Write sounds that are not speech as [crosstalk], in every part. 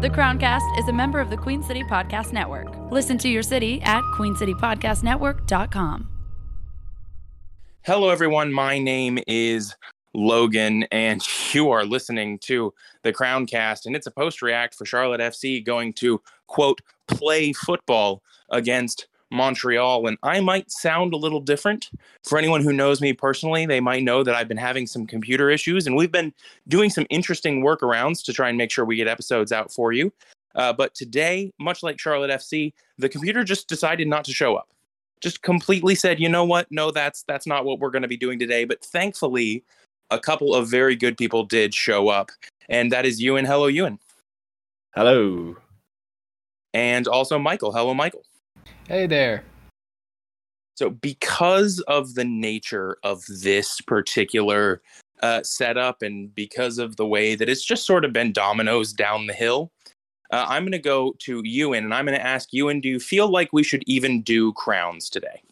The Crowncast is a member of the Queen City Podcast Network. Listen to your city at queencitypodcastnetwork.com. Hello, everyone. My name is Logan, and [laughs] you are listening to the Crowncast, and it's a post react for Charlotte FC going to quote play football against Montreal. And I might sound a little different. For anyone who knows me personally, they might know that I've been having some computer issues, and we've been doing some interesting workarounds to try and make sure we get episodes out for you. Uh, but today, much like Charlotte FC, the computer just decided not to show up. Just completely said, you know what? No, that's that's not what we're going to be doing today. But thankfully, a couple of very good people did show up, and that is Euan. Hello, Euan. Hello. And also Michael. Hello, Michael. Hey there. So, because of the nature of this particular uh, setup and because of the way that it's just sort of been dominoes down the hill, uh, I'm going to go to Euan and I'm going to ask Euan, do you feel like we should even do crowns today?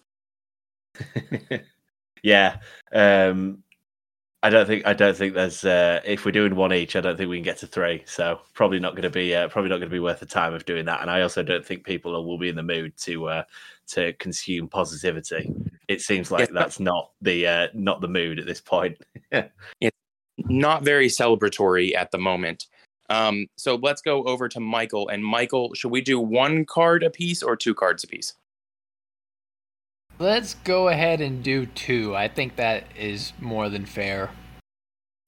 [laughs] yeah. Um, I don't think I don't think there's uh, if we're doing one each, I don't think we can get to three. So probably not going to be uh, probably not going to be worth the time of doing that. And I also don't think people will be in the mood to uh, to consume positivity. It seems like yeah. that's not the uh, not the mood at this point. [laughs] it's not very celebratory at the moment. Um, so let's go over to Michael. And Michael, should we do one card a piece or two cards a piece? Let's go ahead and do two. I think that is more than fair.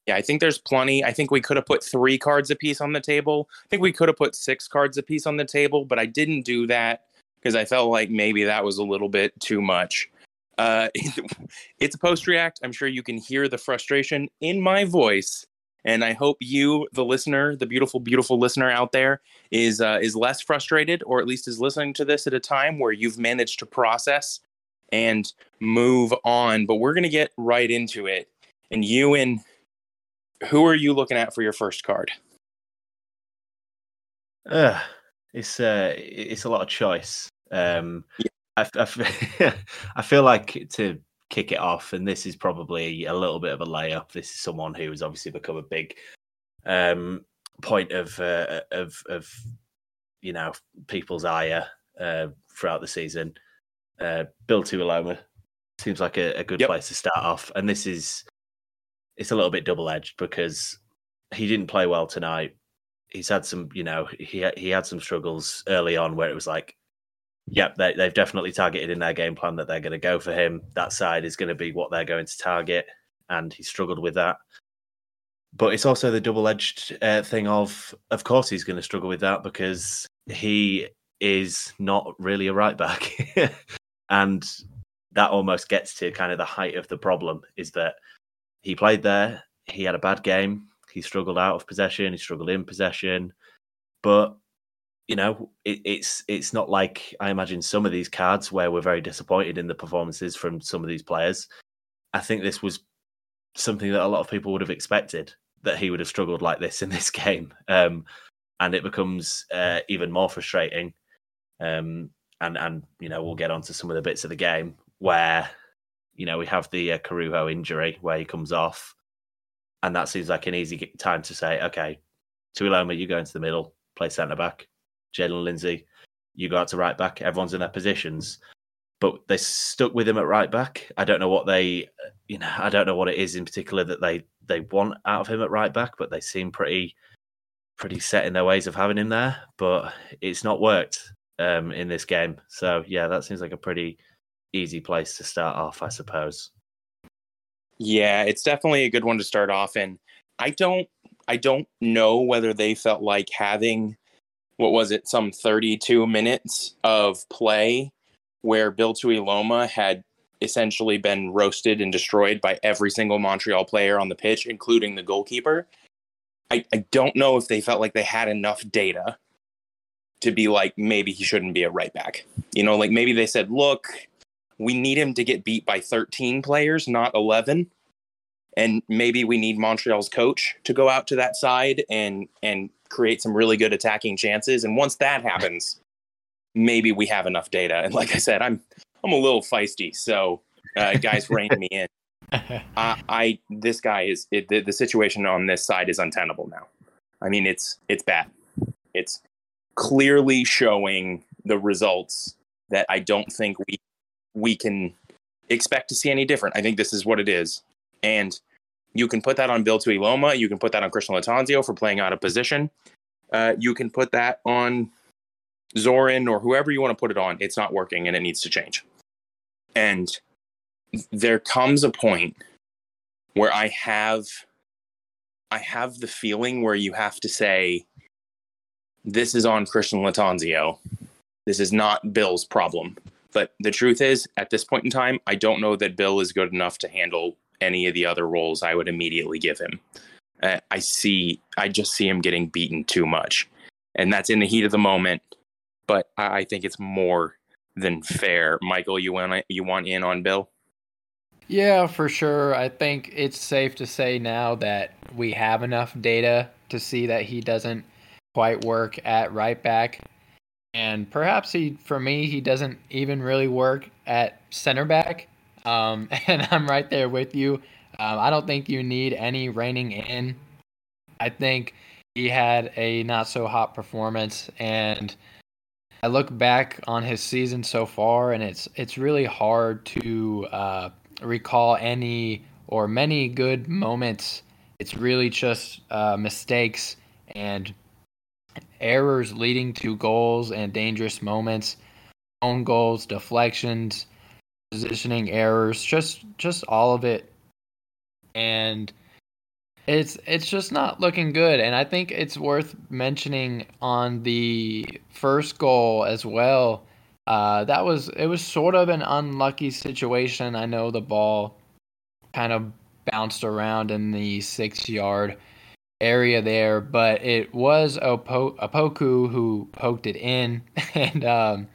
Yeah, I think there's plenty. I think we could have put three cards a piece on the table. I think we could have put six cards a piece on the table, but I didn't do that because I felt like maybe that was a little bit too much. Uh, [laughs] it's a post react. I'm sure you can hear the frustration in my voice, and I hope you, the listener, the beautiful, beautiful listener out there, is uh, is less frustrated, or at least is listening to this at a time where you've managed to process and move on. But we're going to get right into it. And Euan who are you looking at for your first card? Uh, it's uh, it's a lot of choice. Um, yeah. I, I, [laughs] I feel like to kick it off, and this is probably a little bit of a layup. This is someone who has obviously become a big um, point of uh, of of you know people's ire uh, throughout the season uh, Bill Tuiloma seems like a, a good yep. place to start off. And this is it's a little bit double edged because he didn't play well tonight. He's had some, you know, he he had some struggles early on where it was like, yep, they, they've definitely targeted in their game plan that they're going to go for him. That side is going to be what they're going to target, and he struggled with that. But it's also the double edged uh, thing of, of course, he's going to struggle with that because he is not really a right back. [laughs] and that almost gets to kind of the height of the problem is that he played there, he had a bad game, he struggled out of possession, he struggled in possession, but you know it, it's it's not like I imagine some of these cards where we're very disappointed in the performances from some of these players. I think this was something that a lot of people would have expected that he would have struggled like this in this [laughs] game, um, and it becomes uh, even more frustrating. Um, and and you know we'll get onto some of the bits of the game where you know we have the uh, Corujo injury where he comes off, and that seems like an easy time to say, okay, Tuiloma, you go into the middle, play centre back. Jaylin Lindsey, you go out to right back. Everyone's in their positions, but they stuck with him at right back. I don't know what they, you know, I don't know what it is in particular that they they want out of him at right back, but they seem pretty pretty set in their ways of having him there. But it's not worked um, in this game. So yeah, that seems like a pretty easy place to start off, I suppose. Yeah, it's definitely a good one to start off in. I don't I don't know whether they felt like having what was it, some 32 minutes of play where Bill Tuiloma had essentially been roasted and destroyed by every single Montreal player on the pitch, including the goalkeeper. I, I don't know if they felt like they had enough data to be like maybe he shouldn't be a right back. You know, like maybe they said, look, we need him to get beat by 13 players, not 11. And maybe we need Montreal's coach to go out to that side and and create some really good attacking chances. And once that happens, maybe we have enough data. And like I said, I'm I'm a little feisty, so uh, guys, [laughs] rein me in. I, I this guy is it, the, the situation on this side is untenable now. I mean, it's it's bad It's clearly showing the results that I don't think we we can expect to see any different. I think this is what it is. And you can put that on Bill Tuiloma. You can put that on Christian Lattanzio for playing out of position. Uh, you can put that on Zoran or whoever you want to put it on. It's not working and it needs to change. And there comes a point where I have I have the feeling where you have to say this is on Christian Lattanzio. This is not Bill's problem. But the truth is, at this point in time, I don't know that Bill is good enough to handle any of the other roles I would immediately give him. Uh, I see, I just see him getting beaten too much, and that's in the heat of the moment. But I, I think it's more than fair. Michael, you want you want in on Bill? Yeah, for sure. I think it's safe to say now that we have enough data to see that he doesn't quite work at right back. And perhaps he, for me, he doesn't even really work at center back. Um, [laughs] and I'm right there with you. Um, I don't think you need any reining in. I think he had a not so hot performance, and I look back on his season so far, and it's it's really hard to uh, recall any or many good moments. It's really just uh, mistakes and errors leading to goals and dangerous moments, own goals, deflections, positioning errors, just just all of it. And it's it's just not looking good and I think it's worth mentioning on the first goal as well. Uh, that was it was sort of an unlucky situation. I know the ball kind of bounced around in the 6-yard area there, but it was Opo- Opoku who poked it in, [laughs] and um,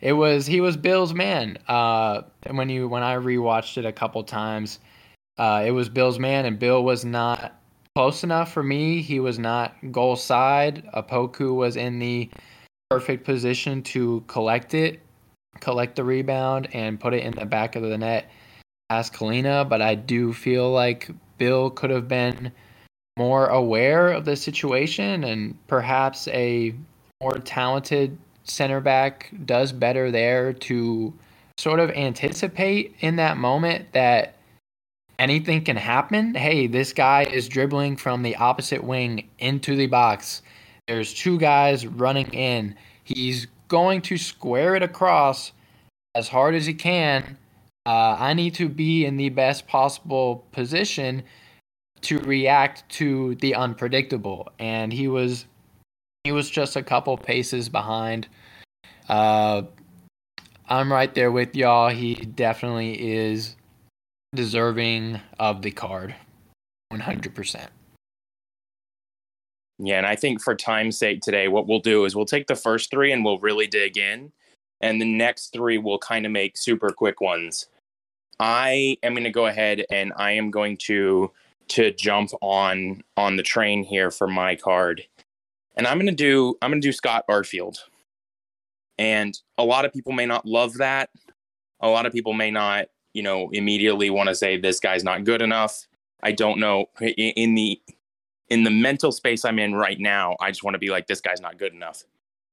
it was he was Bill's man. Uh, when you when I rewatched it a couple times, uh, it was Bill's man, and Bill was not close enough for me. He was not goal side. Opoku was in the perfect position to collect it, collect the rebound, and put it in the back of the net. Ask Kahlina, but I do feel like Bill could have been more aware of the situation and perhaps a more talented center back does better there to sort of anticipate in that moment that anything can happen. Hey, this guy is dribbling from the opposite wing into the box. There's two guys running in. He's going to square it across as hard as he can. Uh, I need to be in the best possible position to react to the unpredictable. And he was he was just a couple paces behind. Uh i'm right there with y'all. He definitely is deserving of the card. 100% yeah and i think for time's sake today what we'll do is we'll take the first three and we'll really dig in. And the next three will kind of make super quick ones. I am going to go ahead and i am going to to jump on on the train here for my card. And I'm going to do I'm going to do Scott Arfield. And a lot of people may not love that. A lot of people may not, you know, immediately want to say this guy's not good enough. I don't know in the in the mental space I'm in right now, I just want to be like this guy's not good enough.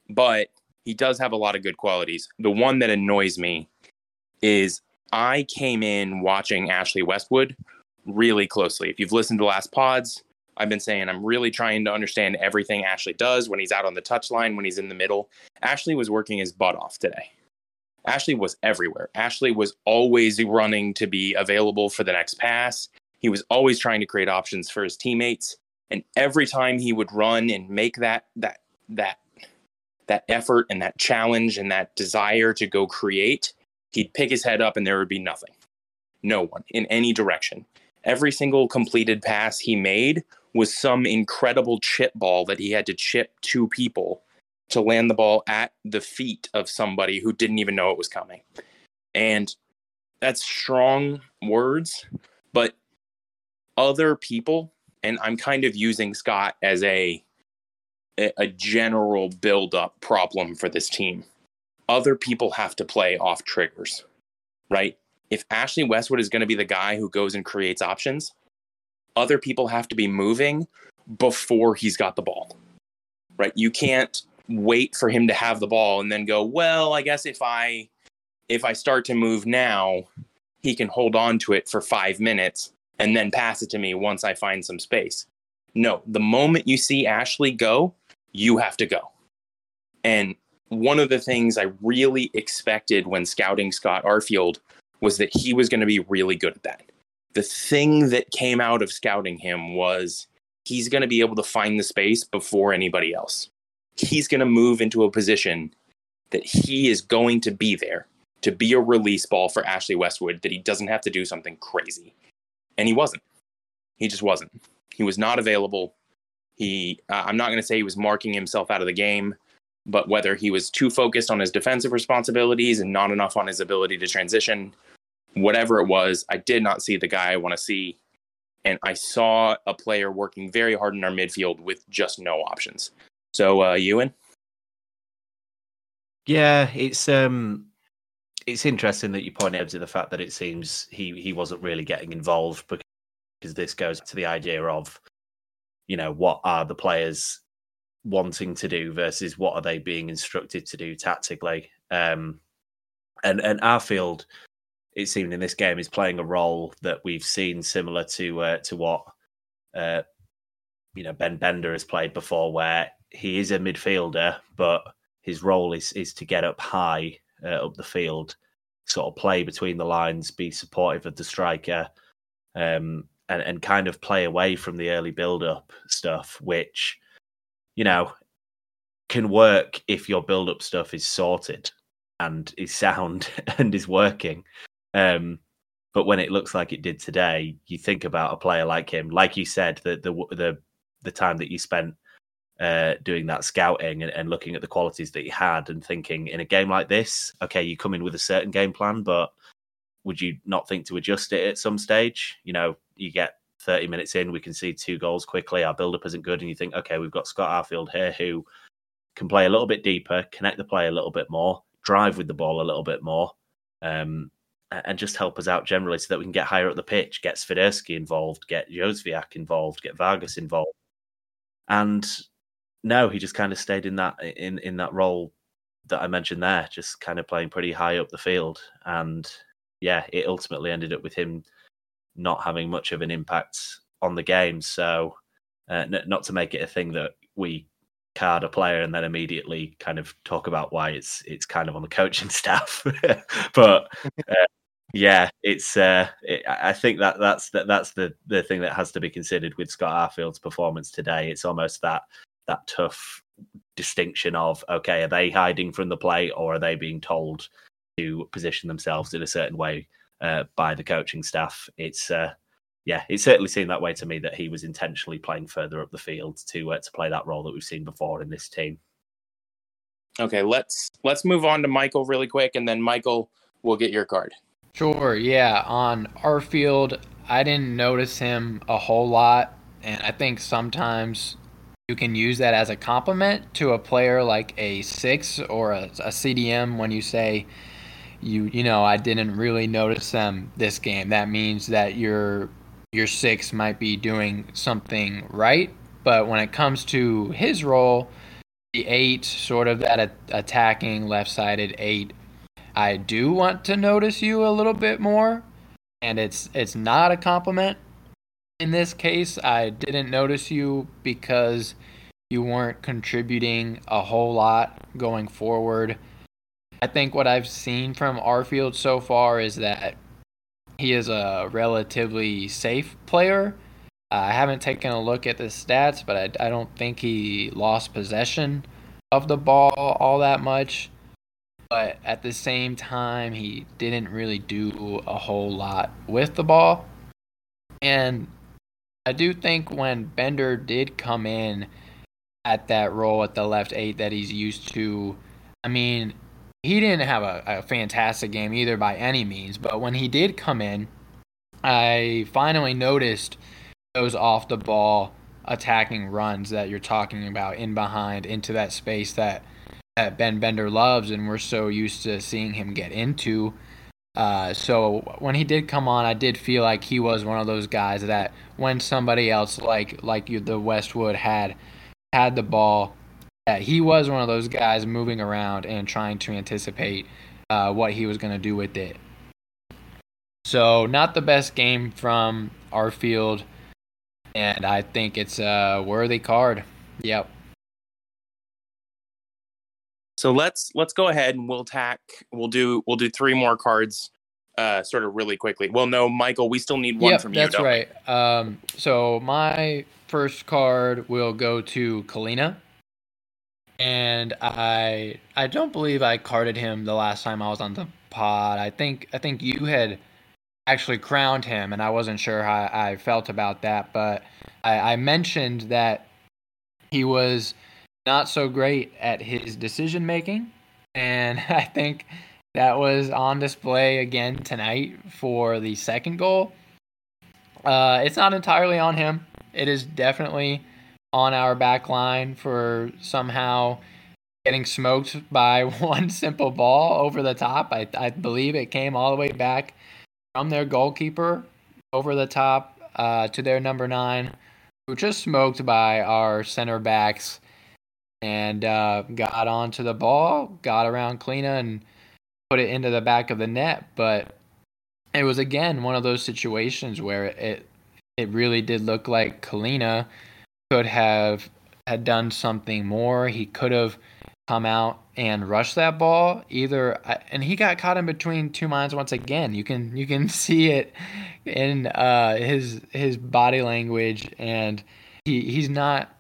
But he does have a lot of good qualities. The one that annoys me is I came in watching Ashley Westwood really closely. If you've listened to last pods, I've been saying I'm really trying to understand everything Ashley does when he's out on the touchline, when he's in the middle. Ashley was working his butt off today. Ashley was everywhere. Ashley was always running to be available for the next pass. He was always trying to create options for his teammates. And every time he would run and make that that that that effort and that challenge and that desire to go create, he'd pick his head up and there would be nothing. No one in any direction every single completed pass he made was some incredible chip ball that he had to chip two people to land the ball at the feet of somebody who didn't even know it was coming. And that's strong words, but other people, and I'm kind of using Scott as a a general build up problem for this team. Other people have to play off triggers, right? If Ashley Westwood is going to be the guy who goes and creates options, other people have to be moving before he's got the ball. right? You can't wait for him to have the ball and then go, well, I guess if I if I start to move now, he can hold on to it for 5 minutes and then pass it to me once I find some space. No, the moment you see Ashley go, you have to go. And one of the things I really expected when scouting Scott Arfield was that he was going to be really good at that. The thing that came out of scouting him was he's going to be able to find the space before anybody else. He's going to move into a position that he is going to be there to be a release ball for Ashley Westwood, that he doesn't have to do something crazy. And he wasn't. He just wasn't. He was not available. He, uh, I'm not going to say he was marking himself out of the game, but whether he was too focused on his defensive responsibilities and not enough on his ability to transition, whatever it was, I did not see the guy I want to see and I saw a player working very hard in our midfield with just no options. So, uh, Euan. Yeah, it's um, it's interesting that you point out to the fact that it seems he he wasn't really getting involved because this goes to the idea of, you know, what are the players wanting to do versus what are they being instructed to do tactically. Um, and and Arfield it seemed in this game is playing a role that we've seen similar to uh, to what uh, you know Ben Bender has played before, where he is a midfielder, but his role is is to get up high uh, up the field, sort of play between the lines, be supportive of the striker, um, and and kind of play away from the early build up stuff, which you know can work if your build up stuff is sorted and is sound [laughs] and is working. Um, but when it looks like it did today, you think about a player like him. Like you said, the the the, the time that you spent uh, doing that scouting and, and, looking at the qualities that he had, and thinking in a game like this, okay, you come in with a certain game plan, but would you not think to adjust it at some stage? You know, you get 30 minutes in, we can see two goals quickly. Our build up isn't good, and you think, okay, we've got Scott Arfield here who can play a little bit deeper, connect the play a little bit more, drive with the ball a little bit more. Um, and just help us out generally so that we can get higher up the pitch, get Swiderski involved, get Jozwiak involved, get Vargas involved. And no, he just kind of stayed in that in in that role that I mentioned there, just kind of playing pretty high up the field. And yeah, it ultimately ended up with him not having much of an impact on the game. So, uh, n- not to make it a thing that we card a player and then immediately kind of talk about why it's it's kind of on the coaching [laughs] staff, [laughs] but uh, yeah, it's. Uh, it, I think that that's that, that's the the thing that has to be considered with Scott Arfield's performance today. It's almost that that tough distinction of okay, are they hiding from the play or are they being told to position themselves in a certain way uh, by the coaching staff? It's uh, yeah, it certainly seemed that way to me that he was intentionally playing further up the field to uh, to play that role that we've seen before in this team. Okay, let's let's move on to Michael really quick, and then Michael will get your card. Sure, yeah. On Arfield, I didn't notice him a whole lot, and I think sometimes you can use that as a compliment to a player like a six or a, a CDM when you say, you you know, I didn't really notice them this game. That means that your your six might be doing something right, but when it comes to his role, the eight, sort of that attacking left-sided eight I do want to notice you a little bit more, and it's it's not a compliment. In this case, I didn't notice you because you weren't contributing a whole lot going forward. I think what I've seen from Arfield so far is that he is a relatively safe player. Uh, I haven't taken a look at the stats, but I, I don't think he lost possession of the ball all that much but at the same time, he didn't really do a whole lot with the ball. And I do think when Bender did come in at that role at the left eight that he's used to, I mean, he didn't have a, a fantastic game either by any means, but when he did come in, I finally noticed those off the ball attacking runs that you're talking about in behind into that space that that Ben Bender loves, and we're so used to seeing him get into. Uh, so when he did come on, I did feel like he was one of those guys that when somebody else like like you, the Westwood had had the ball, yeah, he was one of those guys moving around and trying to anticipate uh, what he was going to do with it. So, not the best game from Arfield, and I think it's a worthy card. Yep. So let's let's go ahead and we'll tack. We'll do we'll do three more cards, uh, sort of really quickly. Well, no, Michael, we still need one yep, from you. That's right. Um, so my first card will go to Kahlina, and I I don't believe I carded him the last time I was on the pod. I think I think you had actually crowned him, and I wasn't sure how I felt about that, but I, I mentioned that he was not so great at his decision making, and [laughs] I think that was on display again tonight for the second goal. Uh, it's not entirely on him. It is definitely on our back line for somehow getting smoked [laughs] by [laughs] one simple ball over the top. I, I believe it came all the way back from their goalkeeper over the top uh, to their number nine, who just smoked by our center backs and uh, got onto the ball, got around Kahlina and put it into the back of the net. But it was again one of those situations where it it really did look like Kahlina could have had done something more. He could have come out and rush that ball either and he got caught in between two minds once again you can you can [laughs] see it in uh his his body language and he he's not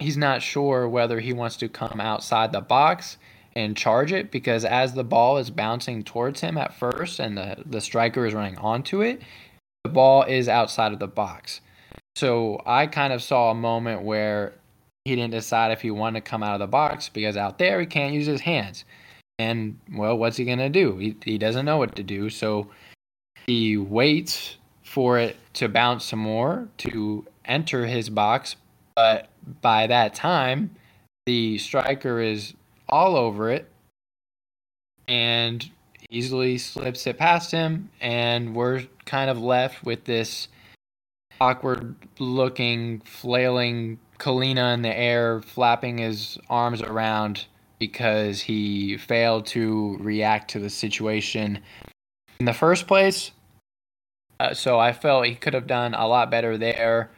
he's not sure whether he wants to come outside the box and charge it because as the ball is bouncing towards him at first and the, the striker is running onto it, the ball is outside of the box. So I kind of saw a moment where he didn't decide if he wanted to come out of the box because out there he can't use his hands. And well, what's he going to do? He, he doesn't know what to do. So he waits for it to bounce some more to enter his box. But by that time, the striker is all over it and easily slips it past him. And we're kind of left with this awkward looking, flailing Kahlina in the air, flapping his arms around because he failed to react to the situation in the first place. Uh, so I felt he could have done a lot better there.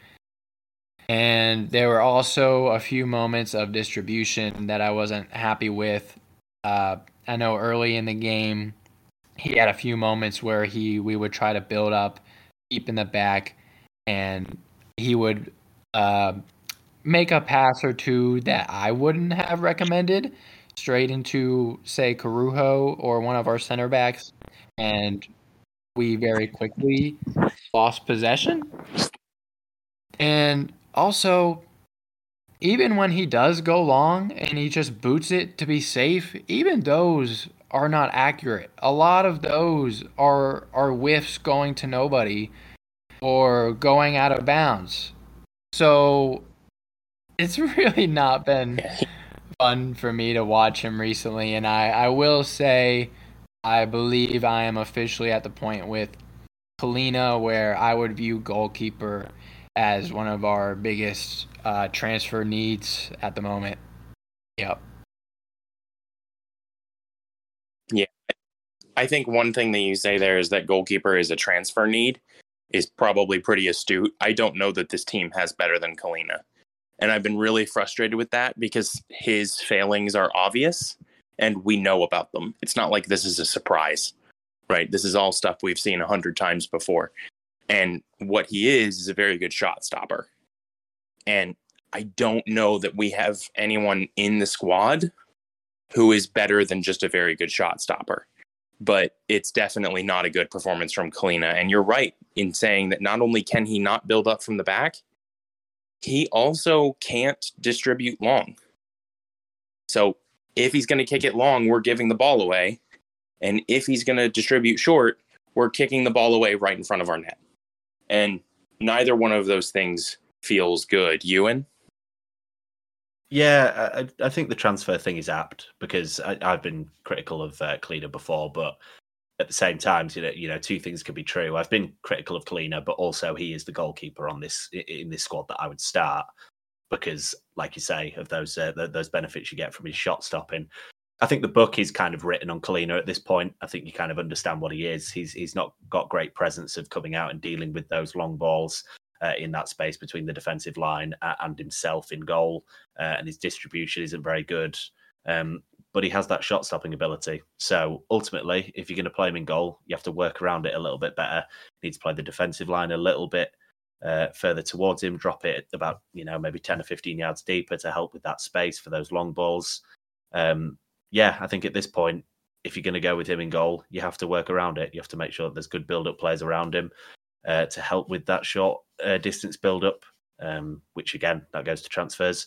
And there were also a few moments of distribution that I wasn't happy with. Uh, I know early in the game, he had a few moments where he we would try to build up deep in the back, and he would uh, make a pass or two that I wouldn't have recommended straight into say Corujo or one of our center backs, and we very quickly lost possession. And also, even when he does go long and he just boots it to be safe, even those are not accurate. A lot of those are are whiffs going to nobody or going out of bounds. So it's [laughs] really not been fun for me to watch him recently and I, I will say I believe I am officially at the point with Kahlina where I would view goalkeeper as one of our biggest uh, transfer needs at the moment. Yep. Yeah. I think one thing that you say there is that goalkeeper is a transfer need is probably pretty astute. I don't know that this team has better than Kahlina. And I've been really frustrated with that because his failings are obvious and we know about them. It's not like this is a surprise, right? This is all stuff we've seen a hundred times before. And what he is is a very good shot stopper. And I don't know that we have anyone in the squad who is better than just a very good shot stopper. But it's definitely not a good performance from Kahlina. And you're right in saying that not only can he not build up from the back, he also can't distribute long. So if he's going to kick it long, we're giving the ball away. And if he's going to distribute short, we're kicking the ball away right in front of our net. And neither one of those things feels good. Euan? Yeah, I, I think the transfer thing is apt because I, have been critical of uh, before, but at the same time, you know, you know, two things could be true. I've been critical of Kahlina, but also he is the goalkeeper on this in this squad that I would start. because, like you say, of those uh, those benefits you get from his shot stopping. I think the book is kind of written on Kahlina at this point. I think you kind of understand what he is. He's he's not got great presence of coming out and dealing with those long balls uh, in that space between the defensive line and himself in goal, uh, and his distribution isn't very good. Um, but he has that shot stopping ability. So ultimately, if you're going to play him in goal, you have to work around it a little bit better. You need to play the defensive line a little bit uh, further towards him, drop it about you know maybe ten or fifteen yards deeper to help with that space for those long balls. Um, yeah, I think at this point, if you're going to go with him in goal, you have to work around it. You have to make sure that there's good build up players around him uh, to help with that short uh, distance build up, um, which again, that goes to transfers.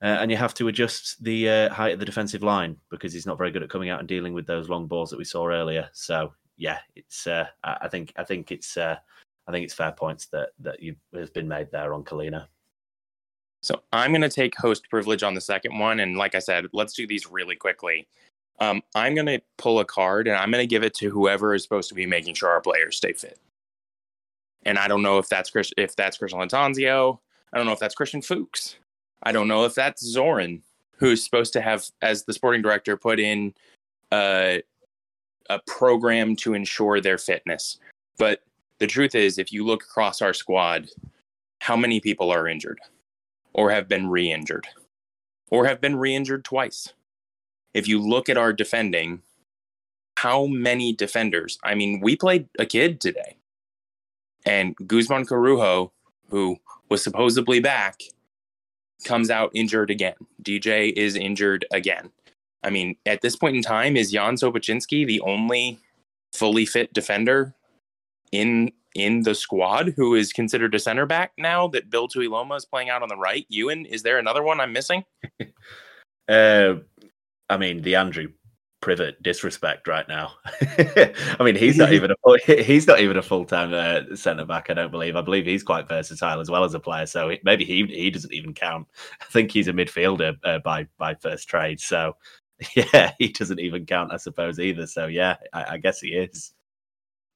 Uh, and you have to adjust the uh, height of the defensive line because he's not very good at coming out and dealing with those long balls that we saw earlier. So yeah, it's uh, I think I think it's uh, I think it's fair points that that you have been made there on Kahlina. So I'm going to take host privilege on the second one, and like I said, let's do these really quickly. Um, I'm going to pull a card, and I'm going to give it to whoever is supposed to be making sure our players stay fit. And I don't know if that's Chris, if that's Christian Lattanzio. I don't know if that's Christian Fuchs. I don't know if that's Zoran, who's supposed to have, as the sporting director, put in a, a program to ensure their fitness. But the truth is, if you look across our squad, how many people are injured? Or have been re injured or have been re injured twice. If you look at our defending, how many defenders? I mean, we played a kid today, and Guzman Corujo, who was supposedly back, comes out injured again. DJ is injured again. I mean, at this point in time, is Jan Sobocinski the only fully fit defender in in the squad who is considered a center back now that Bill Tuiloma is playing out on the right? Euan, is there another one I'm missing? [laughs] uh, I mean, the Andrew Privett disrespect right now. [laughs] I mean, he's not even a [laughs] he's not even a full time uh, centre back. I don't believe. I believe he's quite versatile as well as a player. So maybe he he doesn't even count. I think he's a midfielder uh, by by first trade. So yeah, he doesn't even count. I suppose either. So yeah, I, I guess he is.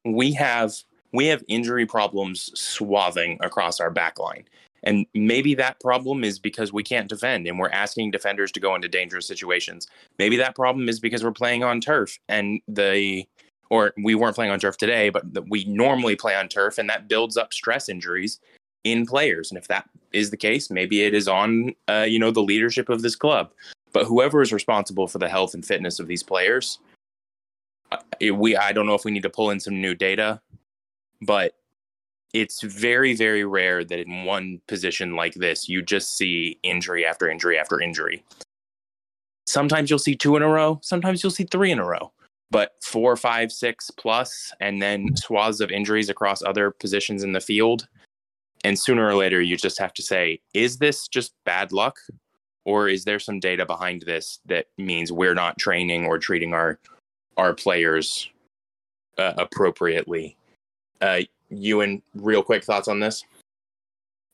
We have we have injury problems swathing across our back line. And maybe that problem is because we can't defend and we're asking defenders to go into dangerous situations. Maybe that problem is because we're playing on turf and the or we weren't playing on turf today, but we normally play on turf and that builds up stress injuries in players. And if that is the case, maybe it is on uh, you know the leadership of this club. But whoever is responsible for the health and fitness of these players, uh, we I don't know if we need to pull in some new data but it's very very rare that in one position like this you just see injury after injury after injury. Sometimes you'll see two in a row sometimes you'll see three in a row but four five six plus and then swaths of injuries across other positions in the field. And sooner or later you just have to say is this just bad luck or is there some data behind this that means we're not training or treating our our players uh, appropriately uh, Euan, real quick thoughts on this?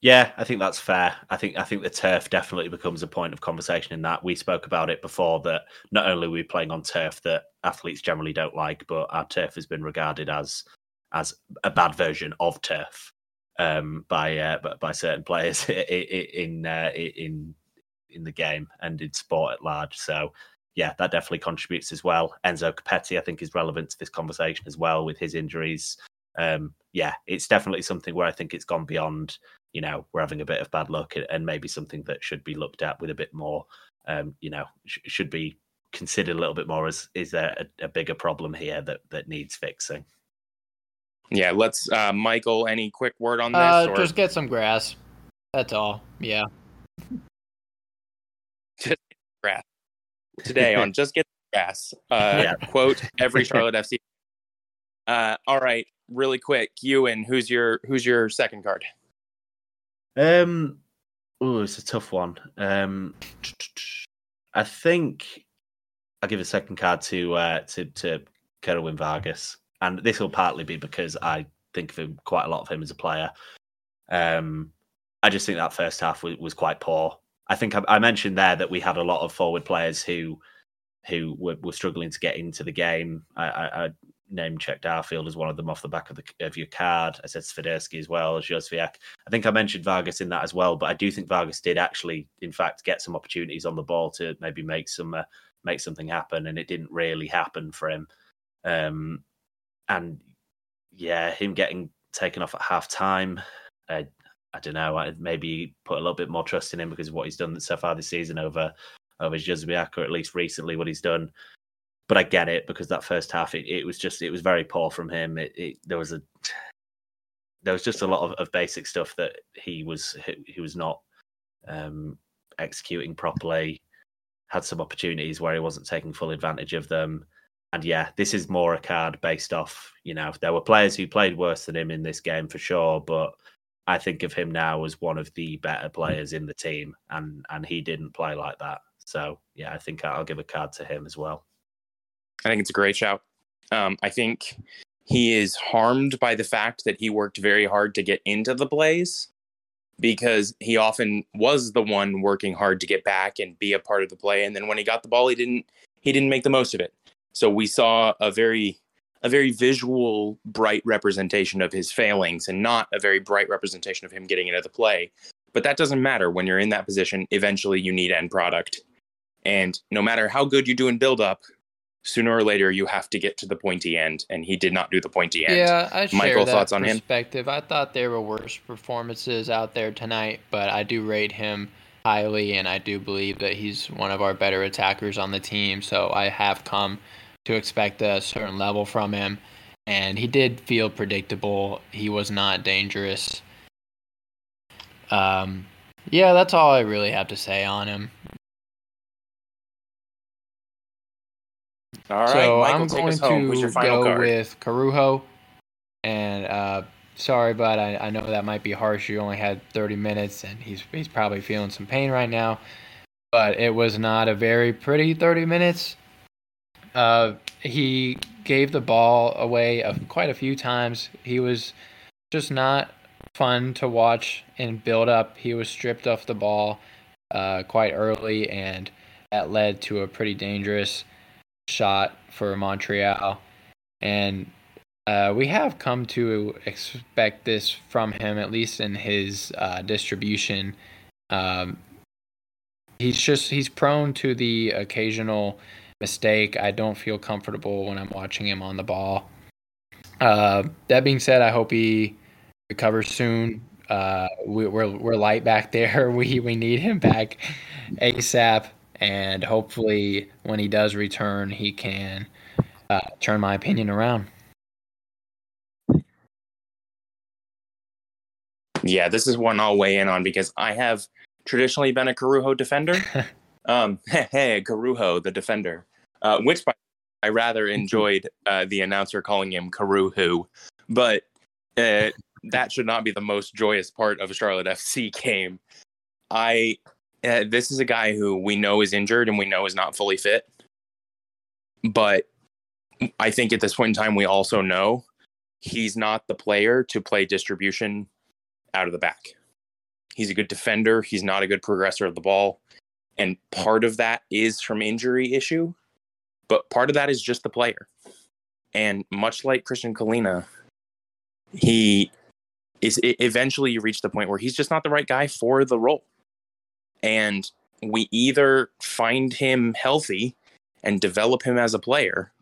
Yeah, I think that's fair. I think I think the turf definitely becomes a point of conversation in that. We spoke about it before that not only are we playing on turf that athletes generally don't like, but our turf has been regarded as as a bad version of turf um, by uh, by certain players [laughs] in uh, in in the game and in sport at large. So yeah, that definitely contributes as well. Enzo Copetti, I think, is relevant to this conversation as well with his injuries um, yeah, it's definitely something where I think it's gone beyond, you know, we're having a bit of bad luck and maybe something that should be looked at with a bit more, um, you know, sh- should be considered a little bit more as is there a, a, bigger problem here that that needs fixing. Yeah, let's uh Michael, any quick word on this? Uh, or... Just get some grass. That's all. Yeah. [laughs] Just grass. Today on [laughs] Just Get Grass. Uh yeah. quote every [laughs] Charlotte FC. Uh all right really quick, Euan, who's your who's your second card? Um, oh, it's a tough one. Um, I think I'll give a second card to uh, to to Kerwin Vargas, and this will partly be because I think of him quite a lot of him as a player. Um, I just think that first half was, was quite poor. I think I, I, mentioned there that we had a lot of forward players who who were, were struggling to get into the game. I, I, name checked Arfield as one of them off the back of the of your card. I said Swiderski as well as Jozwiak. I think I mentioned Vargas in that as well, but I do think Vargas did actually, in fact, get some opportunities on the ball to maybe make some uh, make something happen, and it didn't really happen for him. Um, and yeah, him getting taken off at half time. Uh, I don't know. I maybe put a little bit more trust in him because of what he's done so far this season over over Jozwiak, or at least recently what he's done but I get it because that first half it, it was just it was very poor from him. It, it, there was a there was just a lot of, of basic stuff that he was he was not um, executing properly. Had some opportunities where he wasn't taking full advantage of them. And yeah, this is more a card based off, you know, there were players who played worse than him in this game for sure, but I think of him now as one of the better players in the team, and and he didn't play like that. So yeah, I think I'll give a card to him as well. I think it's a great shout. Um, I think he is harmed by the fact that he worked very hard to get into the plays because he often was the one working hard to get back and be a part of the play. And then when he got the ball he didn't he didn't make the most of it. So we saw a very a very visual bright representation of his failings and not a very bright representation of him getting into the play. But that doesn't matter when you're in that position. Eventually you need end product. And no matter how good you do in build up sooner or later you have to get to the pointy end, and he did not do the pointy end. Yeah, I share Michael, that thoughts on perspective. Him? I thought there were worse performances out there tonight, but I do rate him highly, and I do believe that he's one of our better attackers on the team. So I have come to expect a certain level from him, and he did feel predictable. He was not dangerous. Um, yeah, that's all I really have to say on him. All right, so Michael, I'm going to go card? with Corujo. And uh, sorry, but I, I know that might be harsh. You only had 30 minutes, and he's he's probably feeling some pain right now. But it was not a very pretty 30 minutes. Uh, he gave the ball away a, quite a few times. He was just not fun to watch in build up. He was stripped off the ball uh, quite early, and that led to a pretty dangerous shot for Montreal. And uh, we have come to expect this from him, at least in his uh, distribution. Um, he's just he's prone to the occasional mistake. I don't feel comfortable when I'm watching him on the ball. Uh, that being said, I hope he recovers soon. Uh, we, are we're, we're light back there. [laughs] We we need him back ASAP and hopefully when he does return, he can uh, turn my opinion around. Yeah, this is one I'll weigh in on because I have traditionally been a Corujo defender. [laughs] um, [laughs] hey, Corujo, the defender, uh, which by I rather enjoyed uh, the announcer calling him Caruhu, but uh, that should not be the most joyous part of a Charlotte FC game. I uh, this is a guy who we know is injured and we know is not fully fit. But I think at this point in time, we also know he's not the player to play distribution out of the back. He's a good defender. He's not a good progressor of the ball. And part of that is from injury issue, but part of that is just the player. And much like Christian Kahlina, he is eventually you reach the point where he's just not the right guy for the role and we either find him healthy and develop him as a player,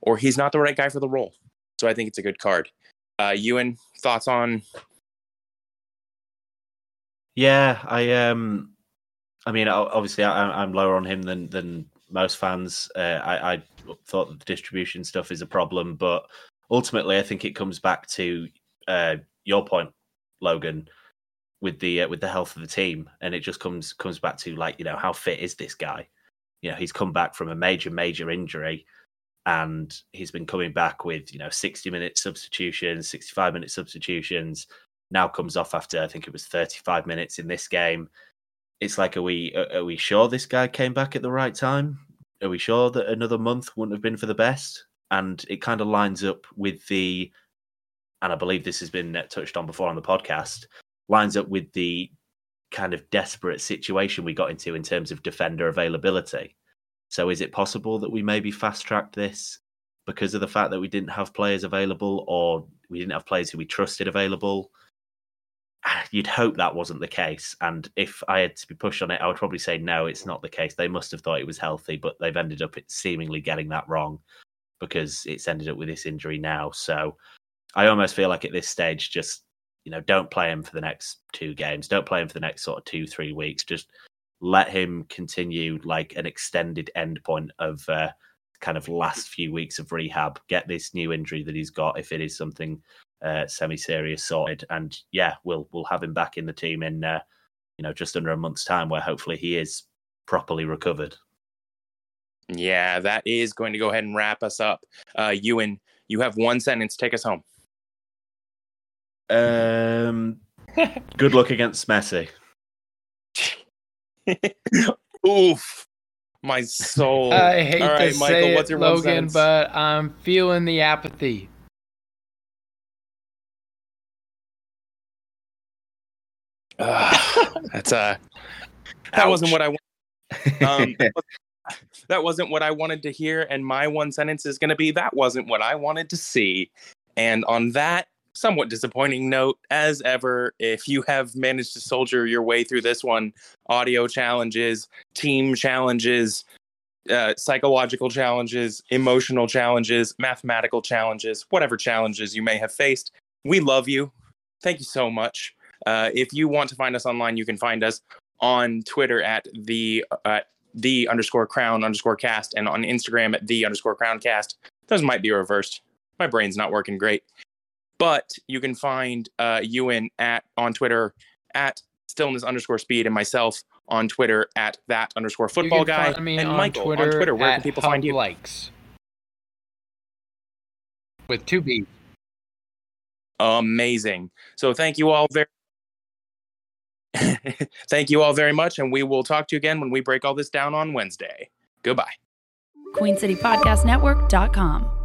or he's not the right guy for the role. So I think it's a good card. Uh, Euan, thoughts on? Yeah, I um, I mean, obviously, I, am lower on him than than most fans. Uh, I, I thought the distribution stuff is a problem, but ultimately, I think it comes back to uh, your point, Logan with the uh, with the health of the team, and it just comes comes back to like you know how fit is this guy? You know he's come back from a major major injury, and he's been coming back with you know sixty minute substitutions, sixty five minute substitutions. Now comes off after I think it was thirty five minutes in this game. It's like are we are we sure this guy came back at the right time? Are we sure that another month wouldn't have been for the best? And it kind of lines up with the, and I believe this has been touched on before on the podcast lines up with the kind of desperate situation we got into in terms of defender availability. So, is it possible that we maybe fast track this because of the fact that we didn't have players available or we didn't have players who we trusted available. [sighs] You'd hope that wasn't the case. And if I had to be pushed on it, I would probably say no, it's not the case. They must have thought it was healthy, but they've ended up seemingly getting that wrong because it's ended up with this injury now. So I almost feel like at this stage, just you know, don't play him for the next two games. Don't play him for the next sort of two, three weeks. Just let him continue like an extended end point of uh, kind of last few weeks of rehab. Get this new injury that he's got, if it is something uh, semi-serious, sorted, and yeah, we'll we'll have him back in the team in uh, you know just under a month's time, where hopefully he is properly recovered. Yeah, that is going to go ahead and wrap us up. Uh, Euan, you have one sentence. Take us home. Um, good luck against Messi. [laughs] Oof, my soul. I hate All right, to Michael, say what's it, your one Logan, sentence? but I'm feeling the apathy. Ugh, that's uh that wasn't what I wanted. Um, [laughs] that wasn't what I wanted to hear, and my one sentence is going to be that wasn't what I wanted to see. And on that somewhat disappointing note, as ever, if you have managed to soldier your way through this one, audio challenges, team challenges, uh, psychological challenges, emotional challenges, mathematical challenges, whatever challenges you may have faced, we love you. Thank you so much. Uh, if you want to find us online, you can find us on Twitter at the uh, the underscore crown underscore cast and on Instagram at the underscore crown cast. Those might be reversed. My brain's not working great. But you can find uh, Euan at on Twitter at stillness underscore speed and myself on Twitter at that underscore football you can guy me and on Michael Twitter on Twitter. Where can people find you? Likes with two B's. Amazing. So thank you all very [laughs] thank you all very much, and we will talk to you again when we break all this down on Wednesday. Goodbye. QueenCityPodcastNetwork.com.